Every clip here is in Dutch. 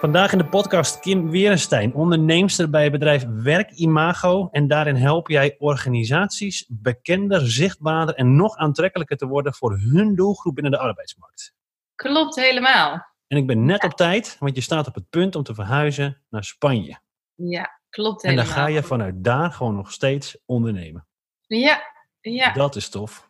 Vandaag in de podcast Kim Werenstein, onderneemster bij het bedrijf Werk Imago. En daarin help jij organisaties bekender, zichtbaarder en nog aantrekkelijker te worden voor hun doelgroep binnen de arbeidsmarkt. Klopt helemaal. En ik ben net op tijd, want je staat op het punt om te verhuizen naar Spanje. Ja, klopt En helemaal. dan ga je vanuit daar gewoon nog steeds ondernemen. Ja, ja. Dat is tof.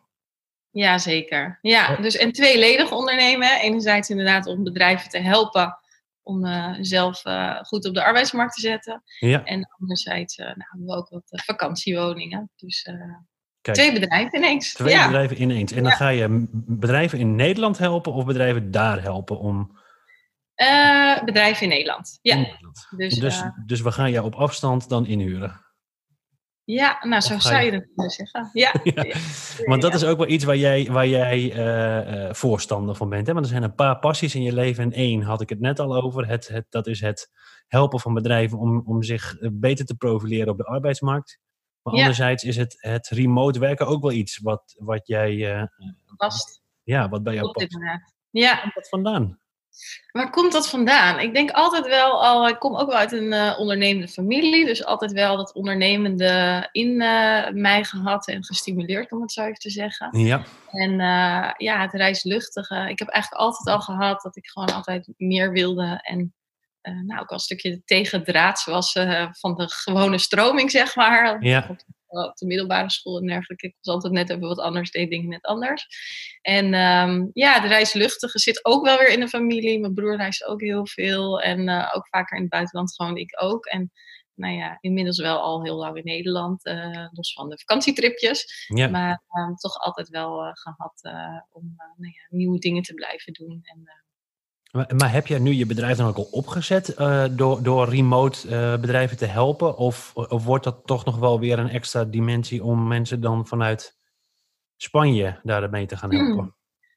Ja, zeker. Ja, dus en tweeledig ondernemen. Enerzijds inderdaad om bedrijven te helpen om eh, zelf eh, goed op de arbeidsmarkt te zetten. Ja, En anderzijds eh, nou, hebben we ook wat vakantiewoningen. Dus kijk. twee bedrijven ineens. Twee ja. bedrijven ineens. En dan Ja. ga je bedrijven in Nederland helpen of bedrijven daar helpen om... Bedrijven in Nederland. Ja, in Nederland. dus, Dus, dus we gaan jou op afstand dan inhuren. Ja nou zo zou je- het kunnen zeggen. Ja, Ja. ja. Want dat is ook wel iets waar jij, waar jij eh, eh, voorstander van bent. Hè? Want er zijn een paar passies in je leven. En één had ik het net al over. Het, het, dat is het helpen van bedrijven om, om zich eh, beter te profileren op de arbeidsmarkt. Maar Ja. anderzijds is het, het remote werken ook wel iets wat, wat jij, eh, Past. ja, wat bij jou past. Ja, dat vandaan? Waar komt dat vandaan? Ik denk altijd wel al, ik kom ook wel uit een eh, ondernemende familie, dus altijd wel dat ondernemende in eh, mij gehad en gestimuleerd, om het zo even te zeggen. Ja, En eh, ja, het reisluchtige. Ik heb eigenlijk altijd al gehad dat ik gewoon altijd meer wilde en nou, ook wel een stukje tegendraads was van de gewone stroming, zeg maar. Ja. Op, de middelbare school en dergelijke. Ik was altijd net even wat anders, deed dingen net anders. En ehm, ja, de reisluchtige zit ook wel weer in de familie. Mijn broer reist ook heel veel en eh, ook vaker in het buitenland, gewoon ik ook. En nou ja, inmiddels wel al heel lang in Nederland, eh, los van de vakantietripjes. ja. Maar ehm, toch altijd wel eh, gehad eh, om nou ja, nieuwe dingen te blijven doen. En, Maar, maar heb jij nu je bedrijf dan ook al opgezet eh, door, door remote eh, bedrijven te helpen? Of, of wordt dat toch nog wel weer een extra dimensie om mensen dan vanuit Spanje daarmee te gaan helpen?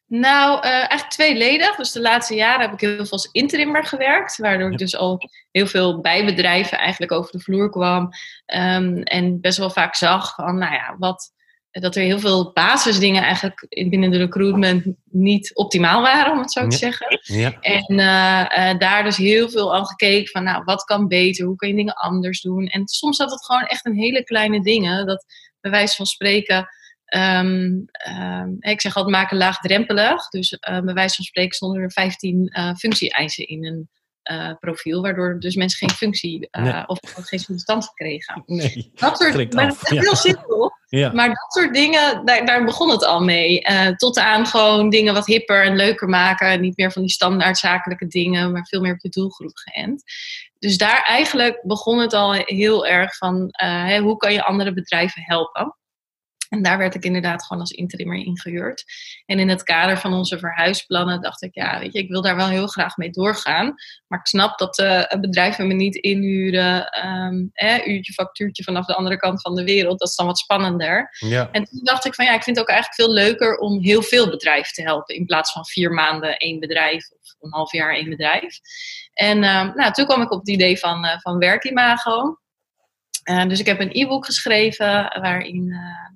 Nou, eh, eigenlijk tweeledig. Dus de laatste jaren heb ik heel veel als interimmer gewerkt. Waardoor ik dus al heel veel bij bedrijven eigenlijk over de vloer kwam. Ehm, en best wel vaak zag van, nou ja, wat, dat er heel veel basisdingen eigenlijk in- binnen de recruitment niet optimaal waren, om het zo te Ja. zeggen. Ja, En eh, eh, daar dus heel veel aan gekeken van, nou, wat kan beter? Hoe kun je dingen anders doen? En soms zat het gewoon echt in hele kleine dingen. Dat bij wijze van spreken, ehm, ehm, ik zeg altijd maken laagdrempelig. Dus eh, bij wijze van spreken stonden er 15 eh functie-eisen in een eh, profiel. Waardoor dus mensen geen functie Nee. of geen sollicitant kregen. nee. Dat soort, maar af, dat is ja. heel simpel. Ja, Maar dat soort dingen, daar, daar begon het al mee. Eh, tot aan gewoon dingen wat hipper en leuker maken. Niet meer van die standaard zakelijke dingen, maar veel meer op je doelgroep geënt. Dus daar eigenlijk begon het al heel erg van hoe kan je andere bedrijven helpen. En daar werd ik inderdaad gewoon als interimmer ingehuurd. En in het kader van onze verhuisplannen dacht ik, ja, weet je, ik wil daar wel heel graag mee doorgaan. Maar ik snap dat eh, bedrijven me niet inhuren, ehm, hè, uurtje, factuurtje vanaf de andere kant van de wereld. Dat is dan wat spannender. ja. En toen dacht ik van ja, ik vind het ook eigenlijk veel leuker om heel veel bedrijven te helpen. In plaats van vier maanden één bedrijf of een half jaar één bedrijf. En ehm, nou, toen kwam ik op het idee van, eh van Werkimago. Eh, dus ik heb een e-book geschreven waarin eh,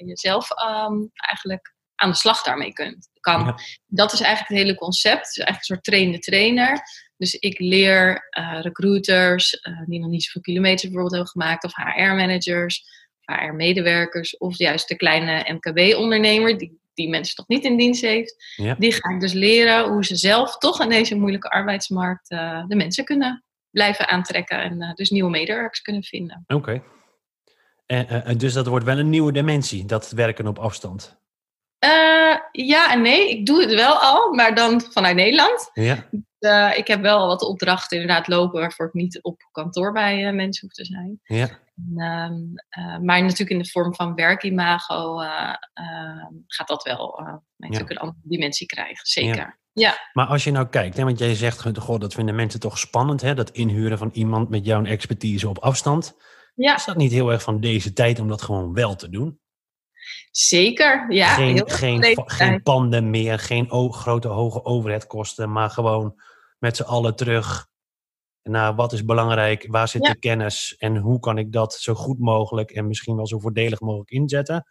nou ja, je zelf ehm, eigenlijk aan de slag daarmee kunt, kan. Ja. Dat is eigenlijk het hele concept. Het is eigenlijk een soort trainde trainer. Dus ik leer eh, recruiters eh, die nog niet zoveel kilometers bijvoorbeeld hebben gemaakt, of HR-managers, HR-medewerkers, of juist de kleine MKB-ondernemer die die mensen nog niet in dienst heeft. Ja. Die ga ik dus leren hoe ze zelf toch in deze moeilijke arbeidsmarkt eh, de mensen kunnen blijven aantrekken en dus nieuwe medewerkers kunnen vinden. Oké. En, eh, dus dat wordt wel een nieuwe dimensie, dat werken op afstand. Eh, ja en nee, ik doe het wel al, maar dan vanuit Nederland. Ja, Eh, ik heb wel wat opdrachten inderdaad lopen waarvoor ik niet op kantoor bij mensen hoef te zijn. ja. En, ehm, eh, maar natuurlijk in de vorm van werkimago eh, ehm, gaat dat wel natuurlijk een andere dimensie krijgen. Zeker. Ja. Maar als je nou kijkt, hè, want jij zegt, goh, dat vinden mensen toch spannend, hè, dat inhuren van iemand met jouw expertise op afstand. Ja. Is dat niet heel erg van deze tijd om dat gewoon wel te doen? Zeker, ja. geen, heel geen, panden meer, geen o- grote hoge overheadkosten, maar gewoon met z'n allen terug naar wat is belangrijk, waar zit Ja. de kennis en hoe kan ik dat zo goed mogelijk en misschien wel zo voordelig mogelijk inzetten.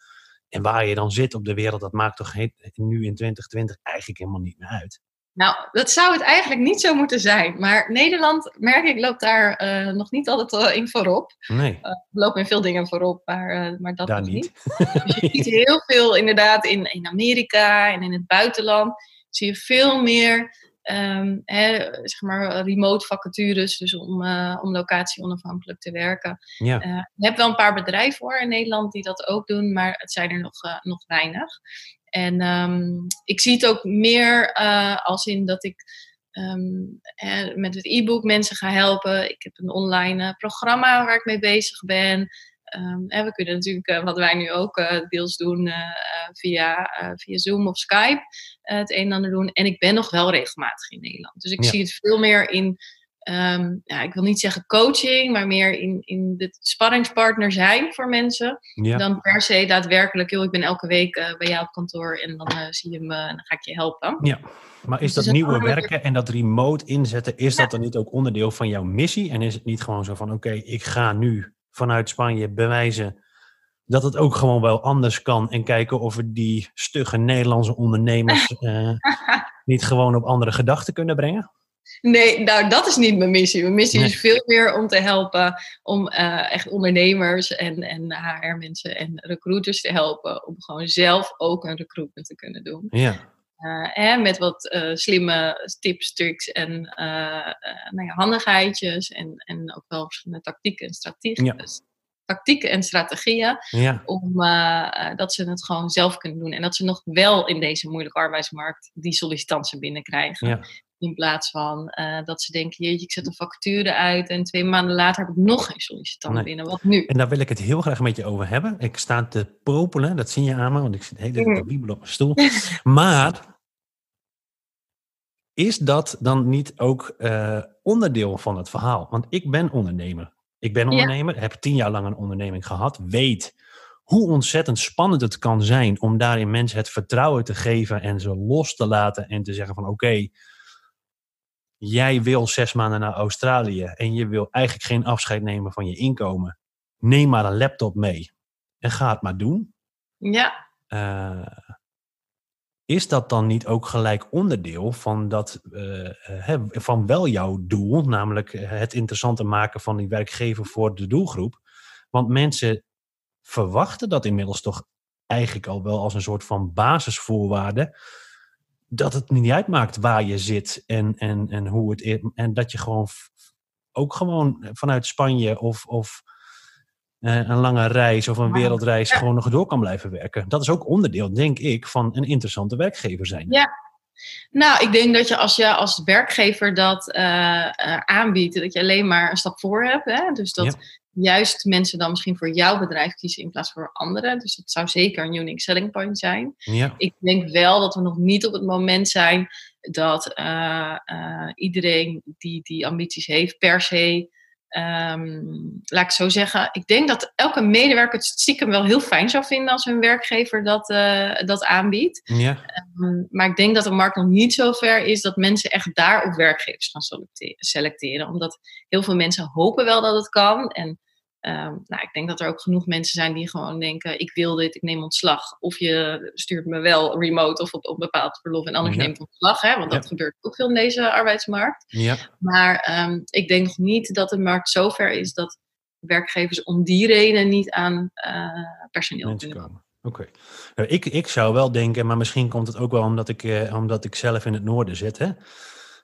En waar je dan zit op de wereld, dat maakt toch nu in 2020 eigenlijk helemaal niet meer uit. Nou, dat zou het eigenlijk niet zo moeten zijn. Maar Nederland, merk ik, loopt daar eh, nog niet altijd eh, in voorop. Nee, We lopen in veel dingen voorop, maar, eh, maar dat daar niet. Dus je ziet heel veel inderdaad in, in Amerika en in het buitenland. Zie je veel meer ehm, hè, zeg maar remote vacatures, dus om, eh, om locatie onafhankelijk te werken. Ja, Eh, je hebt wel een paar bedrijven hoor in Nederland die dat ook doen, maar het zijn er nog, eh, nog weinig. En ehm, ik zie het ook meer eh, als in dat ik ehm, eh, met het e-book mensen ga helpen. Ik heb een online eh, programma waar ik mee bezig ben. Ehm, en we kunnen natuurlijk, eh, wat wij nu ook eh, deels doen, via, via Zoom of Skype, het een en ander doen. En ik ben nog wel regelmatig in Nederland. Dus ik Ja. zie het veel meer in, ehm, ja, ik wil niet zeggen coaching, maar meer in, in de sparringspartner zijn voor mensen. ja. Dan per se daadwerkelijk, joh, ik ben elke week eh, bij jou op kantoor en dan eh, zie je me en dan ga ik je helpen. ja. Maar is Dus dat nieuwe werken en dat remote inzetten, is dat dan niet ook onderdeel van jouw missie? En is het niet gewoon zo van, oké, ik ga nu vanuit Spanje bewijzen dat het ook gewoon wel anders kan en kijken of we die stugge Nederlandse ondernemers eh, niet gewoon op andere gedachten kunnen brengen? Nee, nou dat is niet mijn missie. Mijn missie Nee. is veel meer om te helpen om eh, echt ondernemers en, en HR-mensen en recruiters te helpen om gewoon zelf ook een recruitment te kunnen doen. Ja, hè, met wat eh, slimme tips, tricks en nou ja, handigheidjes en, en ook wel verschillende tactieken en strategieën. Ja. Tactieken en strategieën ja, om dat ze het gewoon zelf kunnen doen. En dat ze nog wel in deze moeilijke arbeidsmarkt die sollicitanten binnenkrijgen. ja. In plaats van eh, dat ze denken, jeetje, ik zet een vacature uit en twee maanden later heb ik nog geen sollicitant Nee. binnen. Wat nu? En daar wil ik het heel graag met je over hebben. Ik sta te popelen, dat zie je aan me, want ik zit de hele tijd te wiebelen op mijn stoel. Maar is dat dan niet ook eh, onderdeel van het verhaal? Want ik ben ondernemer. Ik ben Ja. ondernemer, heb tien jaar lang een onderneming gehad, weet hoe ontzettend spannend het kan zijn om daarin mensen het vertrouwen te geven en ze los te laten en te zeggen van oké, jij wil zes maanden naar Australië en je wil eigenlijk geen afscheid nemen van je inkomen. Neem maar een laptop mee en ga het maar doen. Ja, Eh, is dat dan niet ook gelijk onderdeel van, dat, eh, eh, van wel jouw doel, namelijk het interessanter maken van die werkgever voor de doelgroep? Want mensen verwachten dat inmiddels toch eigenlijk al wel als een soort van basisvoorwaarde. Dat het niet uitmaakt waar je zit en, en, en hoe het is. En dat je gewoon ook gewoon vanuit Spanje of, of eh, een lange reis of een wereldreis Ja. gewoon nog door kan blijven werken. Dat is ook onderdeel, denk ik, van een interessante werkgever zijn. Ja. Nou, ik denk dat je als je als werkgever dat eh, eh, aanbiedt, dat je alleen maar een stap voor hebt. Hè? Dus dat juist mensen dan misschien voor jouw bedrijf kiezen in plaats van voor anderen. Dus dat zou zeker een unique selling point zijn. Ja, Ik denk wel dat we nog niet op het moment zijn dat eh, eh, iedereen die die ambities heeft per se. ehm, laat ik zo zeggen. Ik denk dat elke medewerker het stiekem wel heel fijn zou vinden als hun werkgever dat, eh, dat aanbiedt. ja, Um, maar ik denk dat de markt nog niet zo ver is dat mensen echt daarop werkgevers gaan selecte- selecteren. Omdat heel veel mensen hopen wel dat het kan. En ehm, nou, ik denk dat er ook genoeg mensen zijn die gewoon denken: ik wil dit, ik neem ontslag. Of je stuurt me wel remote of op, op bepaald verlof en anders Ja. neemt ontslag. Hè, want dat gebeurt ook veel in deze arbeidsmarkt. ja. Maar ehm, ik denk niet dat de markt zo ver is dat werkgevers om die reden niet aan eh, personeel mensen kunnen komen. Oké. Nou, ik, ik zou wel denken, maar misschien komt het ook wel omdat ik, eh, omdat ik zelf in het noorden zit, hè?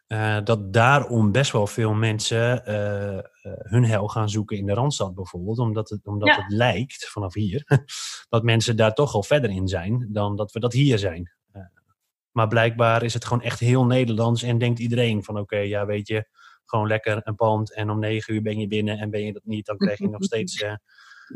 Eh, dat daarom best wel veel mensen eh, hun hel gaan zoeken in de Randstad bijvoorbeeld. Omdat het, omdat Ja. het lijkt, vanaf hier, dat mensen daar toch al verder in zijn dan dat we dat hier zijn. Eh, maar blijkbaar is het gewoon echt heel Nederlands en denkt iedereen van oké, ja weet je, gewoon lekker een pand en om negen uur ben je binnen en ben je dat niet, dan krijg je nog steeds eh,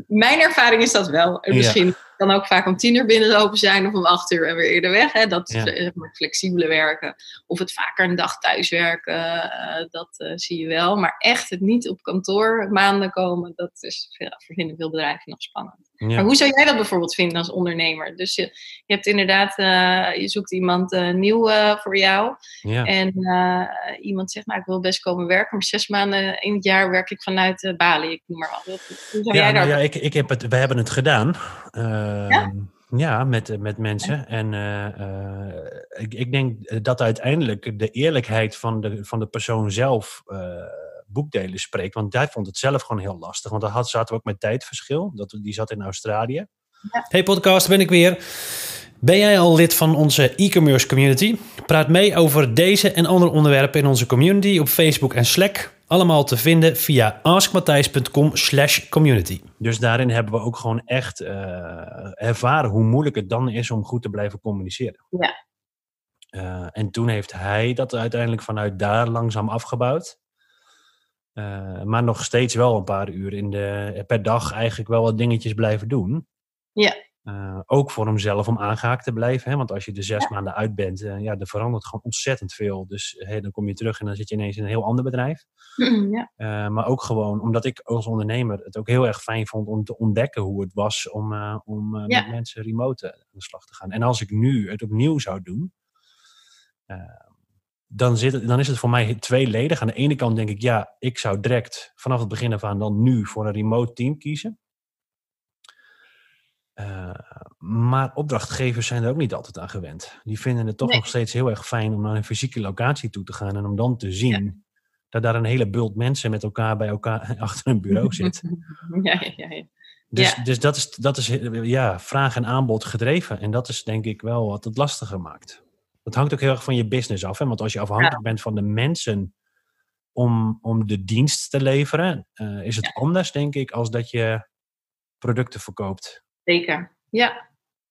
mijn ervaring is dat wel. En Ja. misschien kan ook vaak om tien uur binnenlopen zijn of om acht uur en weer eerder weg. Hè? Dat Ja. is eh, flexibele werken. Of het vaker een dag thuis werken, eh, dat eh, zie je wel. Maar echt het niet op kantoor maanden komen, dat is, vinden veel bedrijven nog spannend. Maar Ja. hoe zou jij dat bijvoorbeeld vinden als ondernemer? Dus je, je hebt inderdaad, eh, je zoekt iemand eh, nieuw eh, voor jou. Ja. En iemand zegt, nou ik wil best komen werken, maar zes maanden in het jaar werk ik vanuit Bali. Ik noem maar wat. Hoe zou Ja, jij nou daar... ja, ik, ik heb het, we hebben het gedaan. Ehm, ja? met, met mensen. En ik, ik denk dat uiteindelijk de eerlijkheid van de, van de persoon zelf boekdelen spreekt. Want hij vond het zelf gewoon heel lastig. Want daar had, zaten we ook met tijdverschil. Dat, die zat in Australië. Hey podcast, ben ik weer. Ben jij al lid van onze e-commerce community? Praat mee over deze en andere onderwerpen in onze community op Facebook en Slack. Allemaal te vinden via askmatthijs.com slash community. Dus daarin hebben we ook gewoon echt eh, ervaren hoe moeilijk het dan is om goed te blijven communiceren. Ja. Eh, en toen heeft hij dat uiteindelijk vanuit daar langzaam afgebouwd. Eh, maar nog steeds wel een paar uur in de, per dag eigenlijk wel wat dingetjes blijven doen. Ja. Eh, ook voor hemzelf om aangehaakt te blijven. Hè? Want als je er zes maanden uit bent, eh, ja, er verandert gewoon ontzettend veel. Dus hey, dan kom je terug en dan zit je ineens in een heel ander bedrijf. ja. Maar ook gewoon omdat ik als ondernemer het ook heel erg fijn vond om te ontdekken hoe het was om, om Ja. met mensen remote aan de slag te gaan. En als ik nu het opnieuw zou doen, dan, zit het, dan is het voor mij tweeledig. Aan de ene kant denk ik, ja, ik zou direct vanaf het begin af aan dan nu voor een remote team kiezen. Eh, maar opdrachtgevers zijn er ook niet altijd aan gewend. Die vinden het toch Nee. nog steeds heel erg fijn om naar een fysieke locatie toe te gaan en om dan te zien dat daar een hele bult mensen met elkaar bij elkaar achter een bureau zit. Ja, ja, ja. Dus, Ja. dus dat is, dat is ja, vraag en aanbod gedreven. En dat is denk ik wel wat het lastiger maakt. Dat hangt ook heel erg van je business af. Hè? Want als je afhankelijk bent van de mensen om, om de dienst te leveren, eh, is het anders, denk ik, als dat je producten verkoopt. Zeker. Ja.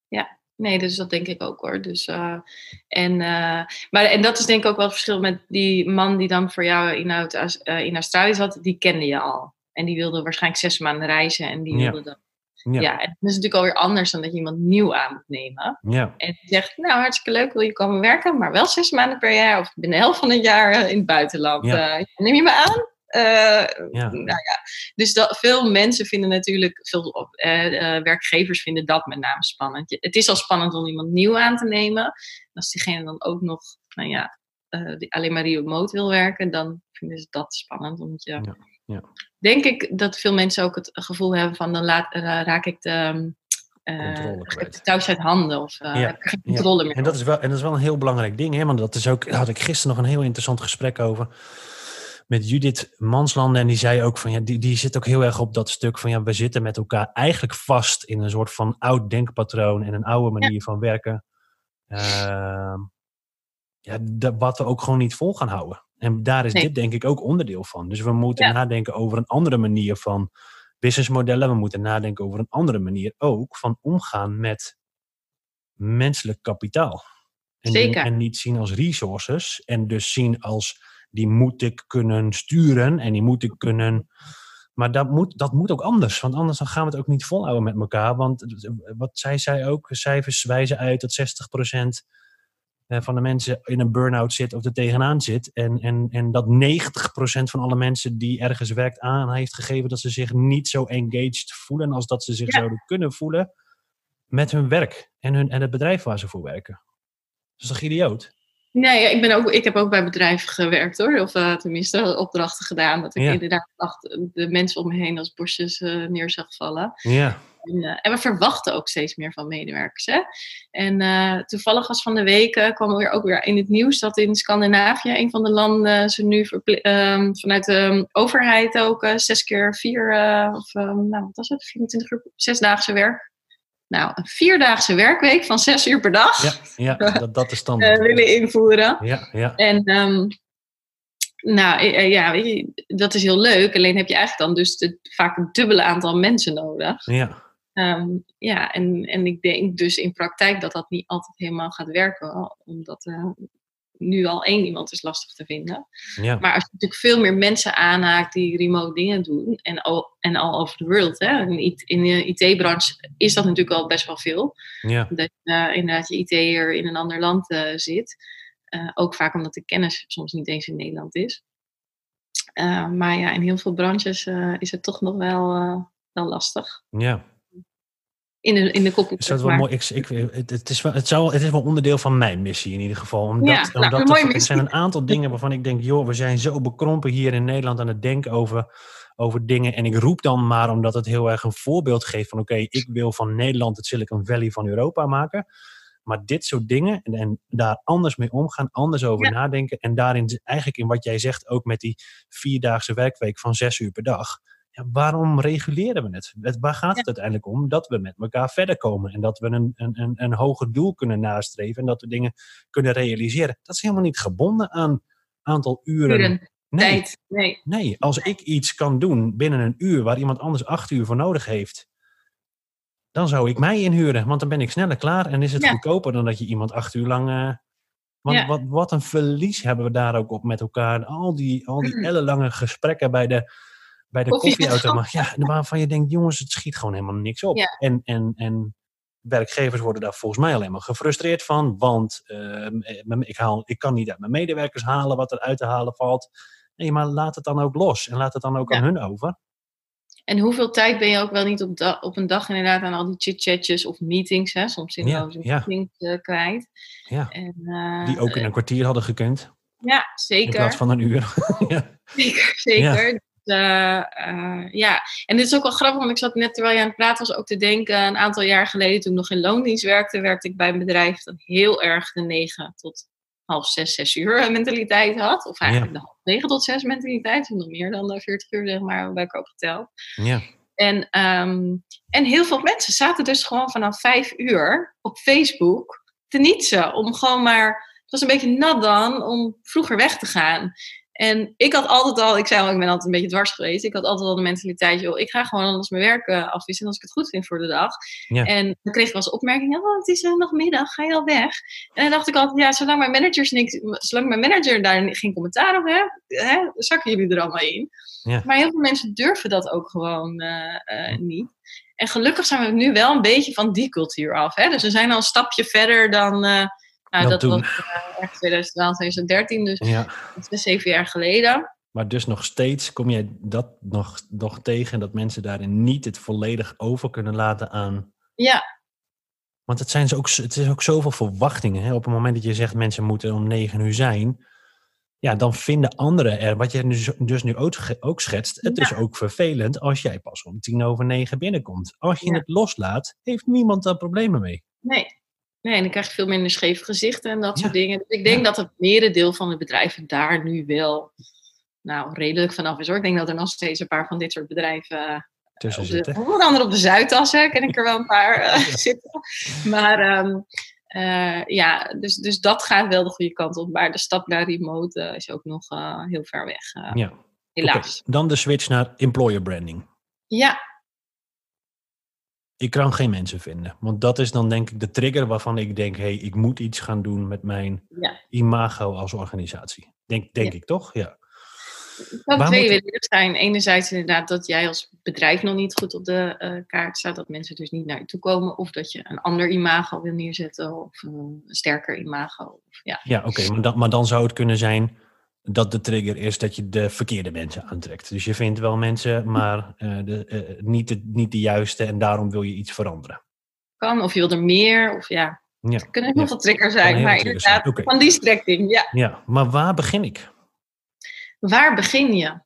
Ja. Nee, dus dat denk ik ook hoor. Dus, eh, en, eh, maar, en dat is denk ik ook wel het verschil met die man die dan voor jou in, Aus- in Australië zat. Die kende je al. En die wilde waarschijnlijk zes maanden reizen. En die Ja. wilde dan. Ja, Ja. en dat is natuurlijk alweer anders dan dat je iemand nieuw aan moet nemen. ja. En die zegt, nou hartstikke leuk, wil je komen werken, maar wel zes maanden per jaar of binnen de helft van het jaar eh, in het buitenland. Ja. Eh, neem je me aan? Eh, Ja. Nou ja, dus dat, veel mensen vinden natuurlijk, veel werkgevers vinden dat met name spannend. Het is al spannend om iemand nieuw aan te nemen. En als diegene dan ook nog, nou ja, die alleen maar remote wil werken, dan vinden ze dat spannend. Omdat je, Ja, ja. denk ik dat veel mensen ook het gevoel hebben van, dan laat, eh, raak ik de, de touwtjes uit handen of Ja, ja. controle meer. En dat, is wel, en dat is wel een heel belangrijk ding. Hè? Want dat is ook, daar had ik gisteren nog een heel interessant gesprek over. Met Judith Manslanden. En die zei ook van ja, die, die zit ook heel erg op dat stuk van ja, we zitten met elkaar eigenlijk vast in een soort van oud denkpatroon en een oude manier van werken. Ehm, ja, dat, wat we ook gewoon niet vol gaan houden. En daar is Nee. dit denk ik ook onderdeel van. Dus we moeten Ja. nadenken over een andere manier van businessmodellen. We moeten nadenken over een andere manier ook van omgaan met menselijk kapitaal. En, Zeker. en niet zien als resources. En dus zien als die moet ik kunnen sturen en die moet ik kunnen. Maar dat moet, dat moet ook anders. Want anders dan gaan we het ook niet volhouden met elkaar. Want wat zij zei ook, cijfers wijzen uit dat 60% eh, van de mensen in een burn-out zit of er tegenaan zit. En, en, en dat 90% van alle mensen die ergens werkt aan heeft gegeven dat ze zich niet zo engaged voelen als dat ze zich Ja. zouden kunnen voelen met hun werk en, hun, en het bedrijf waar ze voor werken. Dat is toch idioot? Nee, ik, ben ook, ik heb ook bij bedrijven gewerkt hoor. Of eh, tenminste opdrachten gedaan. Dat ik Ja. inderdaad dacht, de mensen om me heen als bosjes eh, neer zag vallen. Ja, En, en we verwachten ook steeds meer van medewerkers. Hè? En eh, toevallig was van de week eh, kwam er weer ook weer in het nieuws dat in Scandinavië, een van de landen, ze nu ehm, vanuit de ehm, overheid ook eh, zes keer vier, of ehm, nou wat was het, 24 uur, zesdaagse werk. Nou, een vierdaagse werkweek van zes uur per dag ja, ja dat, dat is standaard. willen invoeren. Ja, ja, En nou ja, dat is heel leuk. Alleen heb je eigenlijk dan dus de, vaak een dubbele aantal mensen nodig. ja. Ehm, ja, en, en ik denk dus in praktijk dat dat niet altijd helemaal gaat werken. Omdat eh, nu al één iemand is lastig te vinden. Ja. Maar als je natuurlijk veel meer mensen aanhaakt die remote dingen doen, en al, en al over de world, hè, in, de IT-branche is dat natuurlijk al best wel veel. ja. Dat je uh, inderdaad je IT'er in een ander land uh, zit. Uh, ook vaak omdat de kennis soms niet eens in Nederland is. Uh, maar ja, in heel veel branches is het toch nog wel, wel lastig. Ja. In de, in de koppel. Is dat wel mooi? Ik, ik, het, is wel, het, zou, het is wel onderdeel van mijn missie in ieder geval. Omdat, ja, nou, omdat er, er zijn een aantal dingen waarvan ik denk, joh, we zijn zo bekrompen hier in Nederland aan het denken over, over dingen. En ik roep dan maar omdat het heel erg een voorbeeld geeft van, oké, okay, ik wil van Nederland het Silicon Valley van Europa maken. Maar dit soort dingen en, en daar anders mee omgaan, anders over ja. nadenken. En daarin eigenlijk in wat jij zegt, ook met die vierdaagse werkweek van zes uur per dag. Ja, waarom reguleren we het? het waar gaat het uiteindelijk om? Dat we met elkaar verder komen. En dat we een, een, een, een hoger doel kunnen nastreven. En dat we dingen kunnen realiseren. Dat is helemaal niet gebonden aan aantal uren. uren. Nee. Tijd. Nee. nee, als ik iets kan doen binnen een uur waar iemand anders acht uur voor nodig heeft dan zou ik mij inhuren, want dan ben ik sneller klaar en is het Ja. goedkoper dan dat je iemand acht uur lang. eh, want Ja. wat, wat een verlies hebben we daar ook op met elkaar. Al die, al die ellenlange gesprekken bij de, bij de Koffie- koffieautomaat. Ja, waarvan je denkt, jongens, het schiet gewoon helemaal niks op. Ja. En, en, en werkgevers worden daar volgens mij alleen maar gefrustreerd van. Want ehm, eh, ik, haal, ik kan niet uit mijn medewerkers halen wat er uit te halen valt. Nee, maar laat het dan ook los. En laat het dan ook Ja. aan hun over. En hoeveel tijd ben je ook wel niet op, da- op een dag inderdaad aan al die chit-chatjes of meetings, hè? soms zinloze ja. meetings eh, kwijt. Ja, En, eh, die ook in een kwartier hadden gekund. Ja, In zeker. plaats van een uur. ja. Zeker, zeker. Eh, eh, ja, en dit is ook wel grappig, want ik zat net terwijl je aan het praten was ook te denken. Een aantal jaar geleden, toen ik nog in loondienst werkte, werkte ik bij een bedrijf dat heel erg de negen tot half zes, zes uur mentaliteit had. Of eigenlijk de half negen tot zes mentaliteit. Nog meer dan de 40 uur, zeg maar, bij elkaar opgeteld. ja. En, ehm, en heel veel mensen zaten dus gewoon vanaf vijf uur op Facebook te nietsen. Om gewoon maar, het was een beetje nat dan, om vroeger weg te gaan. En ik had altijd al, ik zei al, ik ben altijd een beetje dwars geweest. Ik had altijd al de mentaliteit, joh, ik ga gewoon anders mijn werk uh, afwisselen als ik het goed vind voor de dag. Ja. En dan kreeg ik wel eens opmerkingen, oh, het is uh, nog middag, ga je al weg? En dan dacht ik altijd, ja, zolang mijn, managers niks, zolang mijn manager daar geen commentaar op heeft, hè, zakken jullie er allemaal in. Ja. Maar heel veel mensen durven dat ook gewoon uh, niet. En gelukkig zijn we nu wel een beetje van die cultuur af. Hè? Dus we zijn al een stapje verder dan. Nou, dat was uh, echt 2012, 2013, dus ja. dat is zeven jaar geleden. Maar dus nog steeds kom jij dat nog, nog tegen, dat mensen daarin niet het volledig over kunnen laten aan. Ja, Want het, zijn zo ook, het is ook zoveel verwachtingen. Hè? Op het moment dat je zegt mensen moeten om negen uur zijn, ja, dan vinden anderen er, wat je dus, dus nu ook, ook schetst, het Ja. is ook vervelend als jij pas om tien over negen binnenkomt. Als je Ja. het loslaat, heeft niemand daar problemen mee. nee. Nee, en dan krijg je veel minder scheef gezichten en dat Ja. soort dingen. Dus ik denk Ja. dat het merendeel van de bedrijven daar nu wel nou, redelijk vanaf is hoor. Ik denk dat er nog steeds een paar van dit soort bedrijven uh, Tussen zitten. onder andere op de Zuidassen ken ik er wel een paar uh, zitten. Maar um, uh, ja, dus, dus dat gaat wel de goede kant op. Maar de stap naar remote uh, is ook nog heel ver weg. ja. Helaas. Okay. Dan de switch naar employer branding. Ja. Ik kan geen mensen vinden. Want dat is dan denk ik de trigger waarvan ik denk... hé, hey, ik moet iets gaan doen met mijn ja. imago als organisatie. Denk, denk ja. ik toch? Ja. Het kan zijn. Enerzijds inderdaad dat jij als bedrijf nog niet goed op de uh, kaart staat. Dat mensen dus niet naar je toe komen. Of dat je een ander imago wil neerzetten. Of een sterker imago. Of, ja, ja oké. Okay. Maar, maar dan zou het kunnen zijn dat de trigger is dat je de verkeerde mensen aantrekt. Dus je vindt wel mensen, maar uh, de, niet, de, niet de juiste. En daarom wil je iets veranderen. Kan. Of je wil er meer. Of ja. ja. Het kunnen heel ja. veel triggers zijn. Maar inderdaad, okay. van die strekking. Ja. ja, maar waar begin ik? Waar begin je?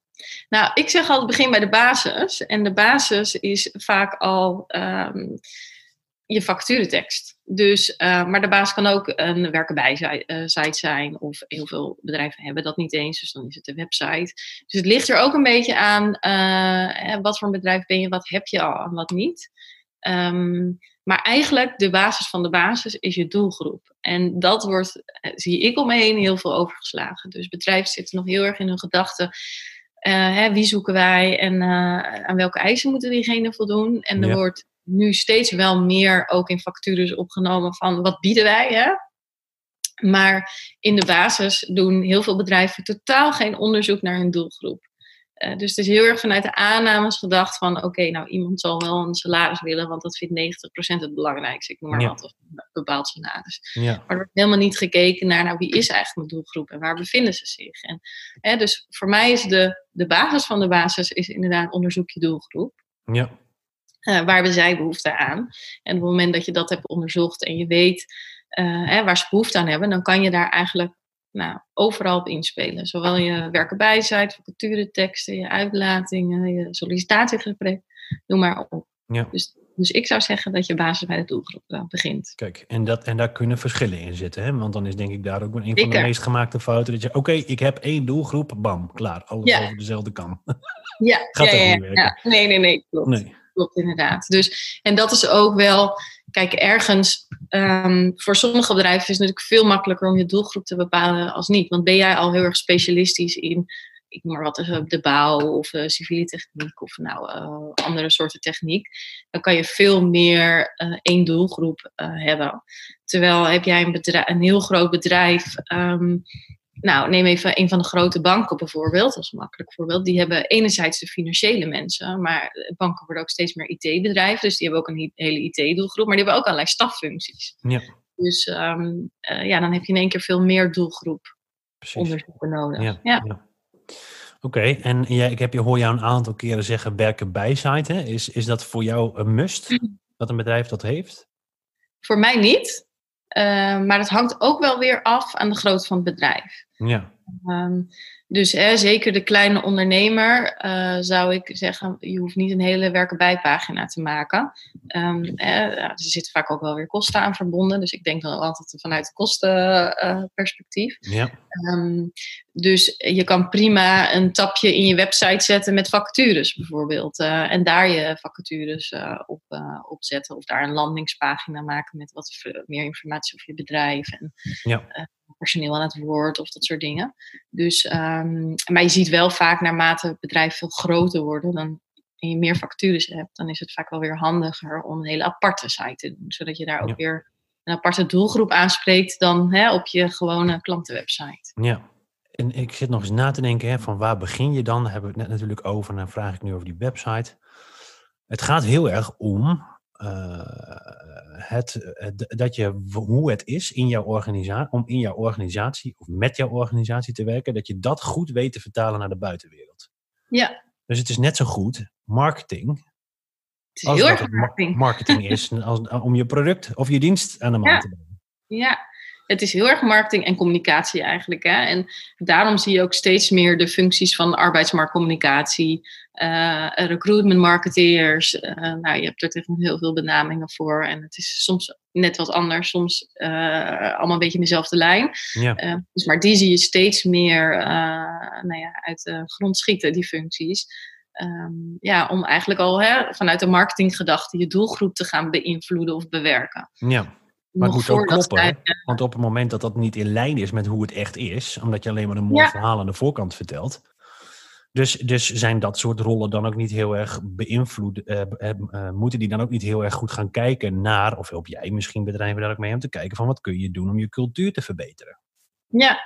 Nou, ik zeg altijd begin bij de basis. En de basis is vaak al um, je facturentekst. Dus, uh, maar de basis kan ook een werken bij site zijn. Of heel veel bedrijven hebben dat niet eens. Dus dan is het een website. Dus het ligt er ook een beetje aan uh, wat voor een bedrijf ben je, wat heb je al en wat niet. Um, maar eigenlijk de basis van de basis is je doelgroep. En dat wordt, zie ik om me heen, heel veel overgeslagen. Dus bedrijven zitten nog heel erg in hun gedachten. Uh, hè, wie zoeken wij en aan welke eisen moeten diegene voldoen? En er ja. wordt nu steeds wel meer ook in factures opgenomen van wat bieden wij? Hè? Maar in de basis doen heel veel bedrijven totaal geen onderzoek naar hun doelgroep. Uh, dus het is heel erg vanuit de aannames gedacht van oké, nou iemand zal wel een salaris willen, want dat vindt 90% het belangrijkste. Ik noem maar ja. wat, of een bepaald salaris. Ja. Maar er wordt helemaal niet gekeken naar nou, wie is eigenlijk mijn doelgroep en waar bevinden ze zich. En, hè, dus voor mij is de, de basis van de basis is inderdaad onderzoek je doelgroep. Ja. Uh, waar hebben zij behoefte aan? En op het moment dat je dat hebt onderzocht en je weet uh, hè, waar ze behoefte aan hebben, dan kan je daar eigenlijk nou, overal op inspelen. Zowel je werken bij site, vacatureteksten, je uitlatingen, je sollicitatiegesprek, noem maar op. Ja. Dus, dus ik zou zeggen dat je basis bij de doelgroep uh, begint. Kijk, en, dat, en daar kunnen verschillen in zitten. Hè? Want dan is denk ik daar ook een van de meest gemaakte fouten. Dat je, oké, ik heb één doelgroep, bam, klaar. Alles Ja. over dezelfde kam. Ja, Gaat ja, ja, ja. Nee, nee, nee, klopt. Nee. Klopt, inderdaad. Dus, en dat is ook wel, kijk, ergens, ehm, voor sommige bedrijven is het natuurlijk veel makkelijker om je doelgroep te bepalen als niet. Want ben jij al heel erg specialistisch in, ik noem maar wat, eh, de bouw of eh, civiele techniek of nou, eh, andere soorten techniek, dan kan je veel meer één doelgroep hebben. Terwijl heb jij een, bedrijf, een heel groot bedrijf, ehm, nou, neem even een van de grote banken bijvoorbeeld, dat is een makkelijk voorbeeld. Die hebben enerzijds de financiële mensen, maar banken worden ook steeds meer IT-bedrijven. Dus die hebben ook een hele IT-doelgroep, maar die hebben ook allerlei staffuncties. Ja, Dus ehm, eh, ja, dan heb je in één keer veel meer doelgroep precies. onderzoeken nodig. Ja, Ja. ja. Oké, en jij, ik heb je, hoor jou een aantal keren zeggen werken bij site. Hè? Is, is dat voor jou een must dat een bedrijf dat heeft? Voor mij niet, maar het hangt ook wel weer af aan de grootte van het bedrijf. Ja, Ehm, dus hè, zeker de kleine ondernemer eh, zou ik zeggen, je hoeft niet een hele werken bijpagina te maken. Ehm, hè, er zitten vaak ook wel weer kosten aan verbonden. Dus ik denk dan altijd vanuit het kostenperspectief. ja, Ehm, dus je kan prima een tapje in je website zetten met vacatures bijvoorbeeld. eh, en daar je vacatures eh, op, op zetten. Of daar een landingspagina maken met wat meer informatie over je bedrijf. En ja, personeel aan het woord of dat soort dingen. Dus, ehm, maar je ziet wel vaak naarmate het bedrijf veel groter worden dan, en je meer vacatures hebt, dan is het vaak wel weer handiger om een hele aparte site te doen. Zodat je daar ook Ja. weer een aparte doelgroep aanspreekt dan hè, op je gewone klantenwebsite. ja. En ik zit nog eens na te denken, hè, van waar begin je dan? Daar hebben we het net natuurlijk over en dan vraag ik nu over die website. Het gaat heel erg om eh, het, het- dat je, hoe het is in jouw organisatie, om in jouw organisatie of met jouw organisatie te werken, dat je dat goed weet te vertalen naar de buitenwereld. Ja, Dus het is net zo goed marketing het is als heel erg marketing. marketing is als, om je product of je dienst aan de man Ja. te brengen. Ja, het is heel erg marketing en communicatie eigenlijk. Hè? En daarom zie je ook steeds meer de functies van arbeidsmarktcommunicatie, eh recruitment marketeers. eh, nou, je hebt er tegen heel veel benamingen voor. En het is soms net wat anders, soms eh, allemaal een beetje in dezelfde lijn. Ja, dus, maar die zie je steeds meer nou ja, uit de grond schieten, die functies. Ehm, ja, om eigenlijk al hè, vanuit de marketinggedachte je doelgroep te gaan beïnvloeden of bewerken. ja. Maar het moet ook kloppen. zij- Want op het moment dat dat niet in lijn is met hoe het echt is, omdat je alleen maar een mooi Ja. verhaal aan de voorkant vertelt. Dus, dus zijn dat soort rollen dan ook niet heel erg beïnvloed? eh, eh, eh, moeten die dan ook niet heel erg goed gaan kijken naar, of help jij misschien bedrijven daar ook mee om te kijken van wat kun je doen om je cultuur te verbeteren? Ja.